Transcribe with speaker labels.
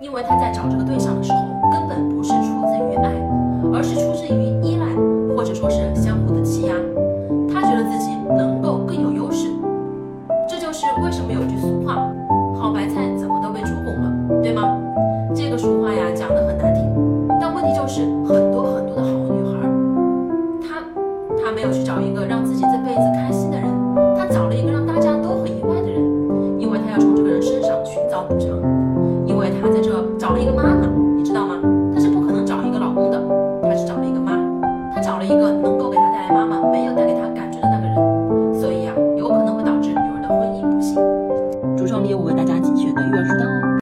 Speaker 1: 因为他在找这个对象的时候，根本不是出自于爱，而是出自于依赖，或者说是相互的欺压。他觉得自己能够更有优势，这就是为什么有句俗话：好白菜怎么都被猪拱了，对吗？这个俗话呀讲得很难听，但问题就是很多很多的好女孩，她她没有去找一个让自己这辈子开心的人，她找了一个让大家都很意外的人，因为她要从这个人身上寻找补偿，找了一个妈妈，你知道吗？她是不可能找一个老公的，她是找了一个妈。她找了一个能够给她带来妈妈没有带给她感觉的那个人，所以啊，有可能会导致女儿的婚姻不幸。主创礼物为大家精选的育儿书单。